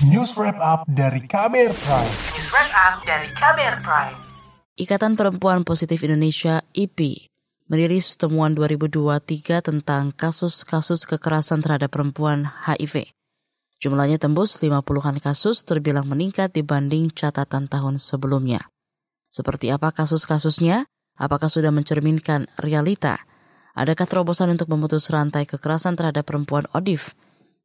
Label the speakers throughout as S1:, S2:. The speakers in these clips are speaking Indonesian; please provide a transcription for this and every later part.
S1: News Wrap Up dari KBR Prime.
S2: News Wrap Up dari KBR Prime.
S3: Ikatan Perempuan Positif Indonesia (IPI) merilis temuan 2023 tentang kasus-kasus kekerasan terhadap perempuan HIV. Jumlahnya tembus 50-an kasus terbilang meningkat dibanding catatan tahun sebelumnya. Seperti apa kasus-kasusnya? Apakah sudah mencerminkan realita? Adakah terobosan untuk memutus rantai kekerasan terhadap perempuan ODIF?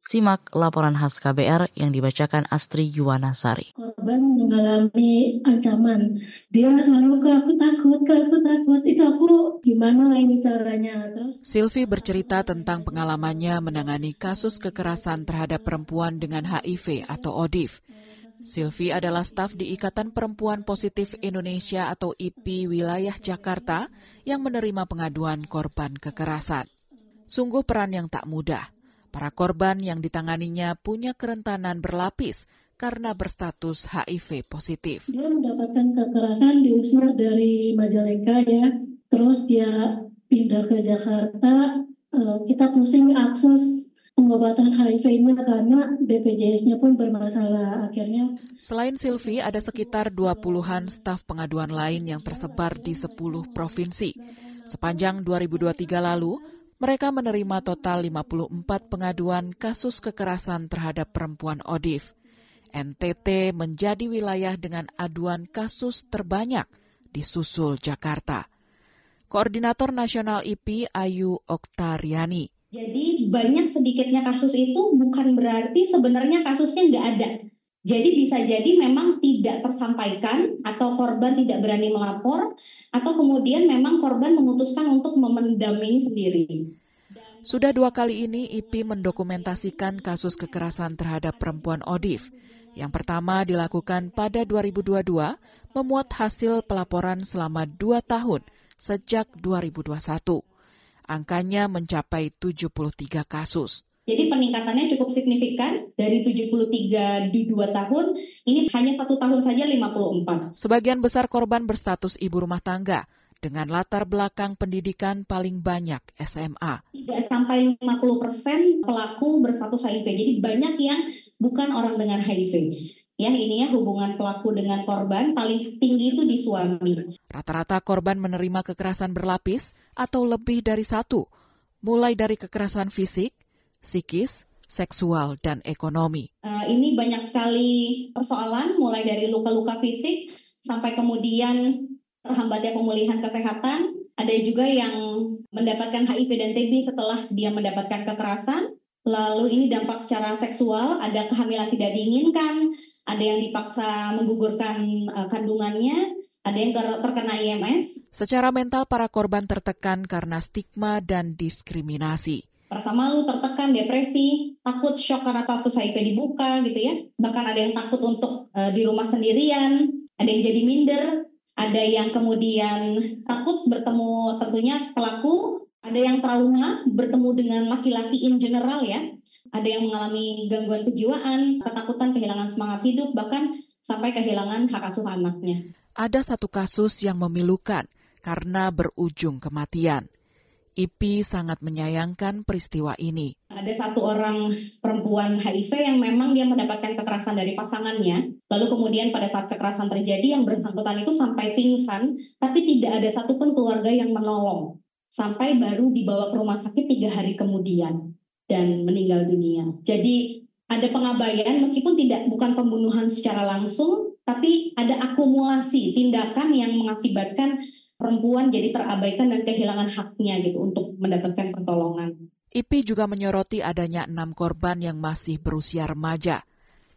S3: Simak laporan khas KBR yang dibacakan Astri Yuwanasari.
S4: Korban mengalami ancaman. Dia selalu ke aku takut, ke aku takut. Itu aku gimana ini caranya. Terus
S5: Silvi bercerita tentang pengalamannya menangani kasus kekerasan terhadap perempuan dengan HIV atau ODIF. Silvi adalah staf di Ikatan Perempuan Positif Indonesia atau IPI wilayah Jakarta yang menerima pengaduan korban kekerasan. Sungguh peran yang tak mudah. Para korban yang ditanganinya punya kerentanan berlapis karena berstatus HIV positif.
S4: dia mendapatkan kekerasan diusir dari Majalengka ya. Terus dia pindah ke Jakarta. Eh, kita pusing akses pengobatan HIV-nya karena BPJS-nya pun bermasalah. Akhirnya
S5: Selain Silvi, ada sekitar 20-an staf pengaduan lain yang tersebar di 10 provinsi. Sepanjang 2023 lalu, mereka menerima total 54 pengaduan kasus kekerasan terhadap perempuan ODIF. NTT menjadi wilayah dengan aduan kasus terbanyak di susul Jakarta. Koordinator Nasional IPI Ayu Oktariani
S6: Jadi banyak sedikitnya kasus itu bukan berarti sebenarnya kasusnya nggak ada. Jadi bisa jadi memang tidak tersampaikan atau korban tidak berani melapor atau kemudian memang korban memutuskan untuk memendam sendiri.
S5: Sudah dua kali ini IPI mendokumentasikan kasus kekerasan terhadap perempuan ODIF. Yang pertama dilakukan pada 2022, memuat hasil pelaporan selama dua tahun sejak 2021. Angkanya mencapai 73 kasus.
S6: Jadi peningkatannya cukup signifikan dari 73 di 2 tahun, ini hanya satu tahun saja 54.
S5: Sebagian besar korban berstatus ibu rumah tangga dengan latar belakang pendidikan paling banyak SMA.
S6: Tidak sampai 50% pelaku berstatus HIV. Jadi banyak yang bukan orang dengan HIV. Ya, ini ya hubungan pelaku dengan korban paling tinggi itu di suami.
S5: Rata-rata korban menerima kekerasan berlapis atau lebih dari satu, mulai dari kekerasan fisik, psikis, seksual, dan ekonomi.
S6: Uh, ini banyak sekali persoalan, mulai dari luka-luka fisik sampai kemudian terhambatnya pemulihan kesehatan. Ada juga yang mendapatkan HIV dan TB setelah dia mendapatkan kekerasan. Lalu ini dampak secara seksual, ada kehamilan tidak diinginkan, ada yang dipaksa menggugurkan uh, kandungannya, ada yang terkena IMS.
S5: Secara mental, para korban tertekan karena stigma dan diskriminasi.
S6: Merasa malu, tertekan, depresi, takut shock karena status HIV dibuka gitu ya. Bahkan ada yang takut untuk uh, di rumah sendirian, ada yang jadi minder, ada yang kemudian takut bertemu tentunya pelaku, ada yang trauma bertemu dengan laki-laki in general ya, ada yang mengalami gangguan kejiwaan, ketakutan, kehilangan semangat hidup, bahkan sampai kehilangan hak asuh anaknya.
S5: Ada satu kasus yang memilukan karena berujung kematian. IPI sangat menyayangkan peristiwa ini.
S6: Ada satu orang perempuan HIV yang memang dia mendapatkan kekerasan dari pasangannya, lalu kemudian pada saat kekerasan terjadi yang bersangkutan itu sampai pingsan, tapi tidak ada satupun keluarga yang menolong. Sampai baru dibawa ke rumah sakit tiga hari kemudian dan meninggal dunia. Jadi ada pengabaian meskipun tidak bukan pembunuhan secara langsung, tapi ada akumulasi tindakan yang mengakibatkan perempuan jadi terabaikan dan kehilangan haknya gitu untuk mendapatkan pertolongan.
S5: IPI juga menyoroti adanya enam korban yang masih berusia remaja.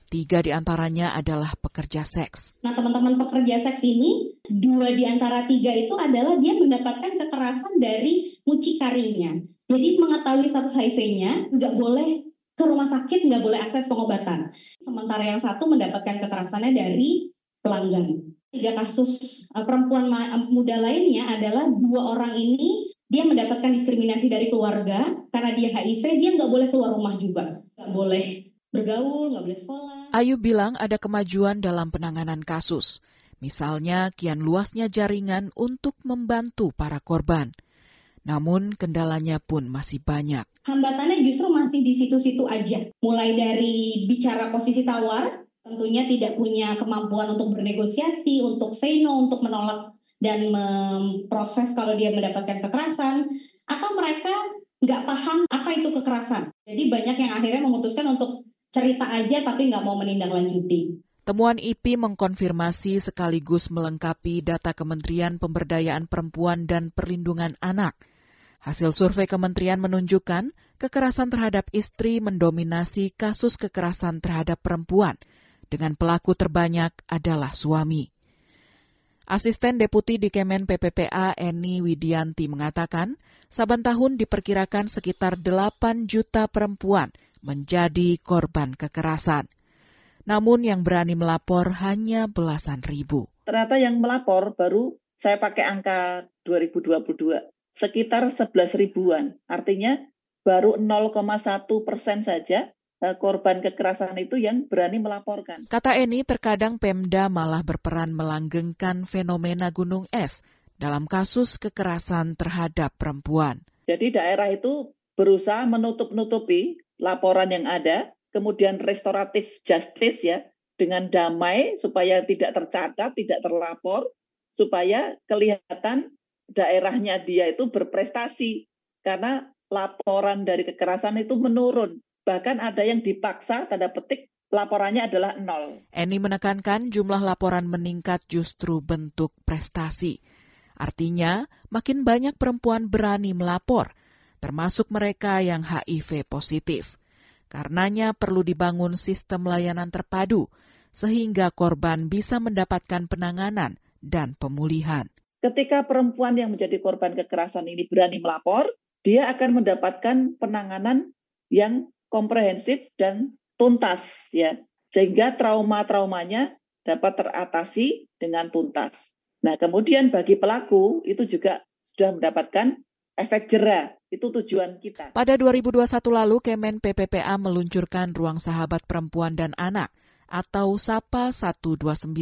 S5: Tiga di antaranya adalah pekerja seks.
S6: Nah, teman-teman pekerja seks ini, dua di antara tiga itu adalah dia mendapatkan kekerasan dari mucikarinya. Jadi mengetahui status HIV-nya, nggak boleh ke rumah sakit, nggak boleh akses pengobatan. Sementara yang satu mendapatkan kekerasannya dari pelanggan. Tiga kasus uh, perempuan muda lainnya adalah dua orang ini dia mendapatkan diskriminasi dari keluarga karena dia HIV, dia nggak boleh keluar rumah juga, nggak boleh bergaul, nggak boleh sekolah.
S5: Ayu bilang ada kemajuan dalam penanganan kasus. Misalnya kian luasnya jaringan untuk membantu para korban. Namun kendalanya pun masih banyak.
S6: Hambatannya justru masih di situ-situ aja. Mulai dari bicara posisi tawar, tentunya tidak punya kemampuan untuk bernegosiasi, untuk say no, untuk menolak dan memproses kalau dia mendapatkan kekerasan, atau mereka nggak paham apa itu kekerasan. Jadi banyak yang akhirnya memutuskan untuk cerita aja tapi nggak mau menindaklanjuti.
S5: Temuan IP mengkonfirmasi sekaligus melengkapi data Kementerian Pemberdayaan Perempuan dan Perlindungan Anak. Hasil survei kementerian menunjukkan kekerasan terhadap istri mendominasi kasus kekerasan terhadap perempuan, dengan pelaku terbanyak adalah suami. Asisten Deputi di Kemen PPPA Eni Widianti mengatakan, saban tahun diperkirakan sekitar 8 juta perempuan menjadi korban kekerasan namun yang berani melapor hanya belasan ribu.
S7: Ternyata yang melapor baru saya pakai angka 2022, sekitar 11 ribuan. Artinya baru 0,1 persen saja korban kekerasan itu yang berani melaporkan.
S5: Kata Eni, terkadang Pemda malah berperan melanggengkan fenomena gunung es dalam kasus kekerasan terhadap perempuan.
S7: Jadi daerah itu berusaha menutup-nutupi laporan yang ada kemudian restoratif justice ya dengan damai supaya tidak tercatat, tidak terlapor, supaya kelihatan daerahnya dia itu berprestasi karena laporan dari kekerasan itu menurun. Bahkan ada yang dipaksa tanda petik laporannya adalah nol.
S5: Eni menekankan jumlah laporan meningkat justru bentuk prestasi. Artinya, makin banyak perempuan berani melapor, termasuk mereka yang HIV positif. Karenanya perlu dibangun sistem layanan terpadu sehingga korban bisa mendapatkan penanganan dan pemulihan.
S7: Ketika perempuan yang menjadi korban kekerasan ini berani melapor, dia akan mendapatkan penanganan yang komprehensif dan tuntas ya. Sehingga trauma-traumanya dapat teratasi dengan tuntas. Nah, kemudian bagi pelaku itu juga sudah mendapatkan efek jerah. Itu tujuan kita.
S5: Pada 2021 lalu, Kemen PPPA meluncurkan Ruang Sahabat Perempuan dan Anak atau SAPA 129,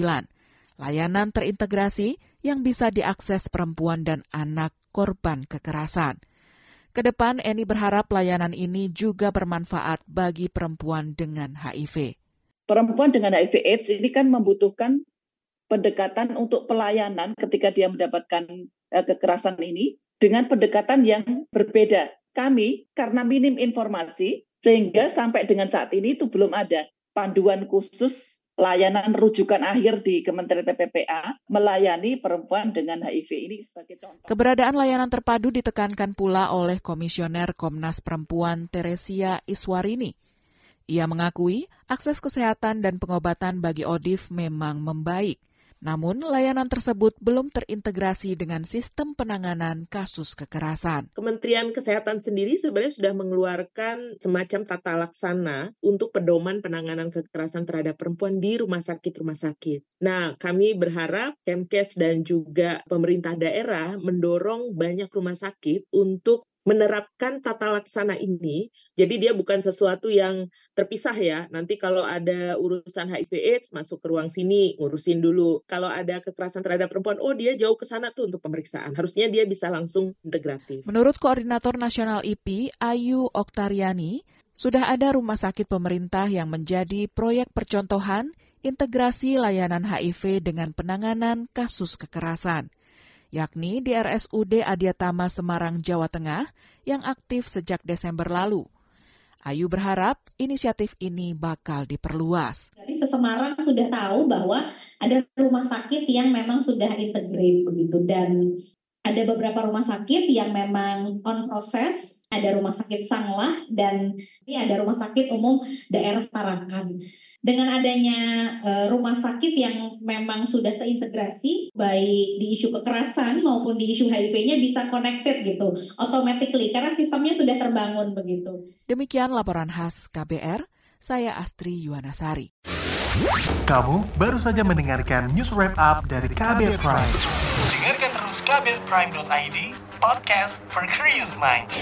S5: layanan terintegrasi yang bisa diakses perempuan dan anak korban kekerasan. Ke depan, Eni berharap layanan ini juga bermanfaat bagi perempuan dengan HIV.
S7: Perempuan dengan HIV AIDS ini kan membutuhkan pendekatan untuk pelayanan ketika dia mendapatkan eh, kekerasan ini dengan pendekatan yang berbeda. Kami karena minim informasi sehingga sampai dengan saat ini itu belum ada panduan khusus layanan rujukan akhir di Kementerian PPPA melayani perempuan dengan HIV ini sebagai contoh.
S5: Keberadaan layanan terpadu ditekankan pula oleh Komisioner Komnas Perempuan Teresia Iswarini. Ia mengakui akses kesehatan dan pengobatan bagi ODIF memang membaik. Namun, layanan tersebut belum terintegrasi dengan sistem penanganan kasus kekerasan.
S8: Kementerian Kesehatan sendiri sebenarnya sudah mengeluarkan semacam tata laksana untuk pedoman penanganan kekerasan terhadap perempuan di rumah sakit-rumah sakit. Nah, kami berharap Kemkes dan juga pemerintah daerah mendorong banyak rumah sakit untuk menerapkan tata laksana ini, jadi dia bukan sesuatu yang terpisah ya. Nanti kalau ada urusan HIV AIDS masuk ke ruang sini, ngurusin dulu. Kalau ada kekerasan terhadap perempuan, oh dia jauh ke sana tuh untuk pemeriksaan. Harusnya dia bisa langsung integratif.
S5: Menurut Koordinator Nasional IP, Ayu Oktariani, sudah ada rumah sakit pemerintah yang menjadi proyek percontohan integrasi layanan HIV dengan penanganan kasus kekerasan yakni di RSUD Adiatama Semarang, Jawa Tengah yang aktif sejak Desember lalu. Ayu berharap inisiatif ini bakal diperluas.
S6: Jadi sesemarang sudah tahu bahwa ada rumah sakit yang memang sudah integrate begitu dan ada beberapa rumah sakit yang memang on proses, ada rumah sakit Sanglah dan ini ada rumah sakit umum daerah Tarakan dengan adanya uh, rumah sakit yang memang sudah terintegrasi baik di isu kekerasan maupun di isu HIV-nya bisa connected gitu automatically karena sistemnya sudah terbangun begitu.
S5: Demikian laporan khas KBR, saya Astri Yuwanasari.
S1: Kamu baru saja mendengarkan news wrap up dari KBR Prime.
S2: Dengarkan terus kbrprime.id, podcast for curious minds.